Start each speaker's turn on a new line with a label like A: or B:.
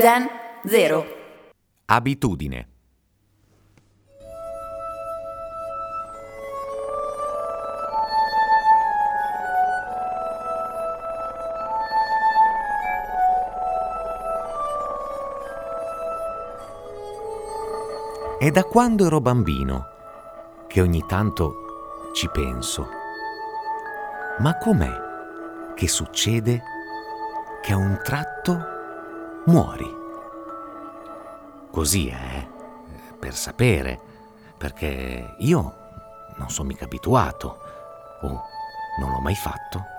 A: Zen 0.
B: Abitudine. È da quando ero bambino che ogni tanto ci penso. Ma com'è che succede che a un tratto muori? Così è, per sapere, perché io non sono mica abituato, o non l'ho mai fatto.